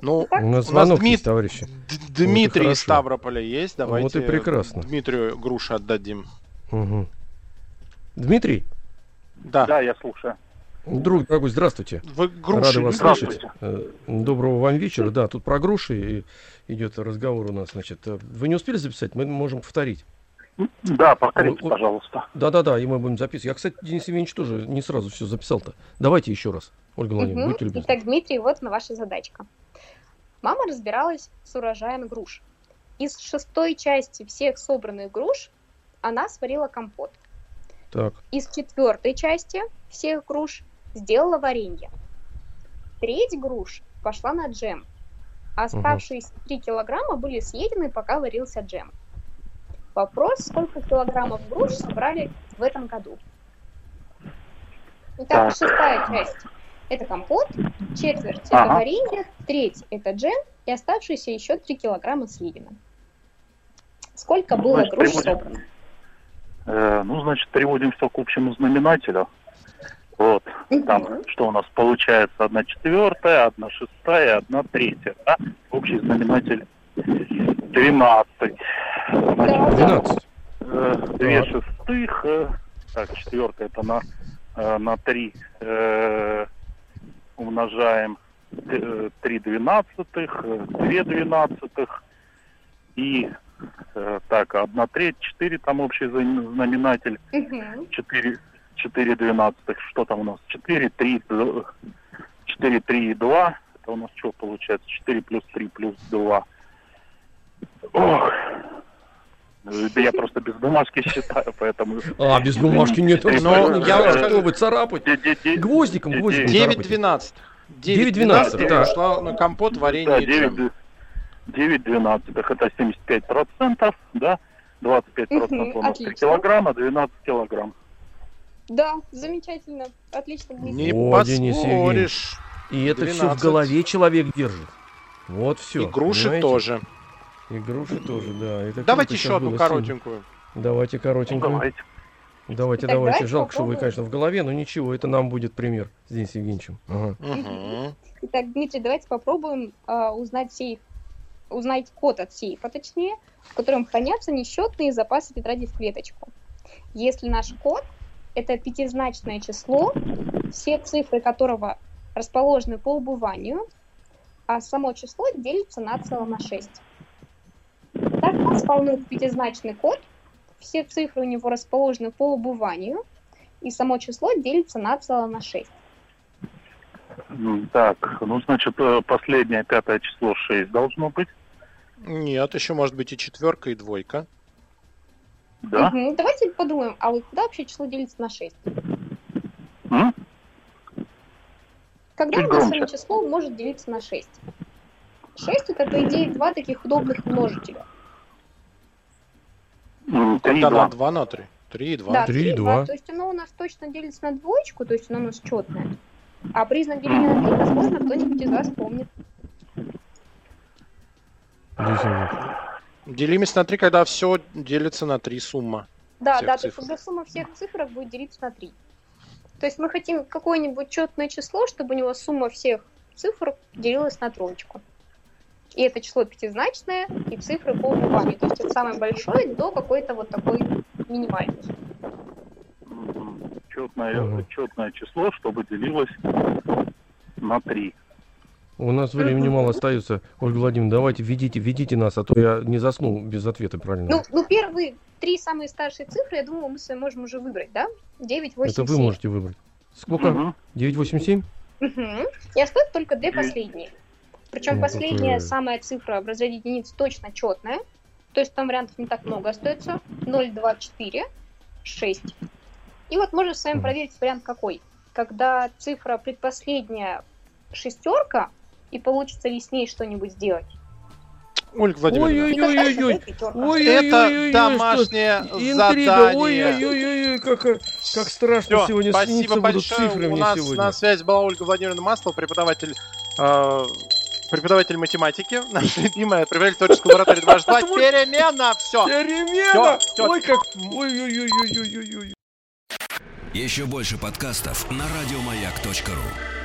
Speaker 3: Ну,
Speaker 2: У нас
Speaker 3: У нас
Speaker 2: звонок
Speaker 3: Дмит-
Speaker 2: есть, товарищи.
Speaker 3: Д- Дмитрий
Speaker 2: хорошо.
Speaker 3: из Ставрополя есть. Давайте
Speaker 2: Вот и прекрасно.
Speaker 3: Дмитрию груши отдадим.
Speaker 2: Мгм. Дмитрий,
Speaker 3: Да.
Speaker 8: Да, я слушаю.
Speaker 2: друг дорогой, здравствуйте.
Speaker 3: Вы груши
Speaker 2: Рады вас слышать. Э, Доброго вам вечера. Да, тут про груши и идет разговор у нас. Значит, Э, вы не успели записать? Мы можем повторить.
Speaker 8: Да, повторите,
Speaker 2: ой.
Speaker 8: пожалуйста.
Speaker 2: Да-да-да, и мы будем записывать. Я, кстати, Денис Евгеньевич тоже не сразу все записал-то. Давайте еще раз, Ольга Владимировна,
Speaker 4: Мгм.
Speaker 2: будьте любезны.
Speaker 4: Итак, Дмитрий, вот на ваша задачка. Мама разбиралась с урожаем груш. Из шестой части всех собранных груш она сварила компот.
Speaker 2: Так,
Speaker 4: Из четвертой части всех груш сделала варенье. Треть груш пошла на джем. Оставшиеся 3 килограмма были съедены, пока варился джем. Вопрос, сколько килограммов груш собрали в этом году? Итак,
Speaker 8: Так.
Speaker 4: шестая часть – это компот, четверть – это варенье, треть – это джем, и оставшиеся еще 3 килограмма съедено. Сколько было
Speaker 8: Значит,
Speaker 4: груш
Speaker 8: приводим.
Speaker 4: собрано?
Speaker 8: Э, ну, значит, переводим все к общему знаменателю. Вот, там, что у нас получается, одна четвертая, одна шестая, одна третья, да? Общий знаменатель 12.
Speaker 4: Да.
Speaker 2: 12.
Speaker 8: Э, Две шестых, э, так, четвертая это на, э, на три э, умножаем три двенадцатых, две двенадцатых и э, так, одна треть, четыре там общий зна- знаменатель, четыре, четыре двенадцатых, что там у нас, четыре, три, четыре, три и два, это у нас что получается, четыре плюс три плюс два. Ох, я просто без бумажки считаю, поэтому...
Speaker 2: А, без бумажки нет.
Speaker 8: Ну,
Speaker 3: я
Speaker 2: я
Speaker 3: скажу-
Speaker 2: вы царапать? Гвоздиком, гвоздиком.
Speaker 8: де-
Speaker 3: 9
Speaker 2: царапайте.
Speaker 3: 12.
Speaker 2: 9 12, да.
Speaker 3: ушла на компот, варенье и
Speaker 8: 9,
Speaker 3: джем.
Speaker 8: 9 двенадцатых, это 75 процентов, да, 25
Speaker 4: Мгм,
Speaker 8: процентов у нас 3
Speaker 4: отлично.
Speaker 8: килограмма, 12 килограмм.
Speaker 4: Да, замечательно. Отлично.
Speaker 3: Не поспоришь.
Speaker 2: И это все в
Speaker 3: 12.
Speaker 2: голове человек держит. Вот все.
Speaker 3: И груши тоже.
Speaker 2: И груши тоже, да. Это
Speaker 3: Давайте еще одну коротенькую.
Speaker 2: Давайте коротенькую.
Speaker 8: Давайте.
Speaker 2: Давайте,
Speaker 4: Итак,
Speaker 2: давайте. Жалко, что вы, конечно, в голове, но ничего, это нам будет пример с Денисом Евгеньевичем. Ага.
Speaker 4: Итак, Дмитрий, давайте попробуем а, узнать сейф, узнать код от сейфа, точнее, в котором хранятся несчетные запасы тетради в клеточку. Если наш код – это пятизначное число, все цифры которого расположены по убыванию, а само число делится на цело на 6. Полный пятизначный код, все цифры у него расположены по убыванию, и само число делится на цело на 6.
Speaker 8: Так, ну, значит, э, последнее пятое число 6 должно быть.
Speaker 3: Нет, еще может быть и четверка, и двойка.
Speaker 8: Да?
Speaker 4: Мгм. Давайте подумаем, а вот когда вообще число делится на 6?
Speaker 8: М?
Speaker 4: Когда
Speaker 8: Чуть
Speaker 4: у нас
Speaker 8: громче.
Speaker 4: число может делиться на 6? 6 это, по идее, два таких удобных множителя.
Speaker 8: М, Три,
Speaker 3: Когда
Speaker 8: два.
Speaker 3: на 2 на 3. 3 и 2.
Speaker 4: Да,
Speaker 2: Три и
Speaker 4: 3 и
Speaker 2: два.
Speaker 4: 2. То есть оно у нас точно делится на двоечку, то есть оно у нас четное. А признак деления на 3, возможно, кто-нибудь из вас помнит.
Speaker 3: Делимость на 3, когда все делится на 3 сумма.
Speaker 4: Да, да, то есть
Speaker 3: цифр.
Speaker 4: когда сумма всех цифрок будет делиться на 3. То есть мы хотим какое-нибудь четное число, чтобы у него сумма всех цифр делилась на троечку. И это число пятизначное, и цифры по углам. То есть от самой большой до какой-то вот такой минимальной.
Speaker 8: Четное, четное число, чтобы делилось на 3.
Speaker 2: У нас времени мало остается. Ольга Владимировна, давайте ведите, ведите нас, а то я не засну без ответа правильно.
Speaker 4: Ну, ну, первые три самые старшие цифры, я думаю, мы с вами можем уже выбрать, да? 9, 8,
Speaker 2: Это вы
Speaker 4: 7.
Speaker 2: можете выбрать. Сколько?
Speaker 8: Мгм.
Speaker 2: 987?
Speaker 4: Мгм. И остаются только две последние. Причем
Speaker 2: Ну,
Speaker 4: последняя
Speaker 2: какое-
Speaker 4: самая цифра в разряде единиц точно четная. То есть там вариантов не так много остается. 0, 2, 4, 6. И вот можно с вами проверить вариант какой. Когда цифра предпоследняя шестерка, и получится ли с ней что-нибудь сделать.
Speaker 3: Ольга Владимировна.
Speaker 2: Ой-ой-ой-ой-ой,
Speaker 3: это домашнее задание.
Speaker 2: ой-ой-ой, как, как страшно
Speaker 3: Всё,
Speaker 2: сегодня
Speaker 3: спасибо
Speaker 2: снится будут
Speaker 3: большое.
Speaker 2: цифры
Speaker 3: У нас
Speaker 2: сегодня.
Speaker 3: на связи была Ольга Владимировна Маслова, преподаватель э, преподаватель математики, наша любимая, преподаватель творческой лаборатории 2 Перемена! Все!
Speaker 2: Перемена!
Speaker 3: Всё, всё.
Speaker 2: Ой, как... Ой-ой-ой-ой-ой-ой.
Speaker 1: Еще больше подкастов на радиомаяк.ру.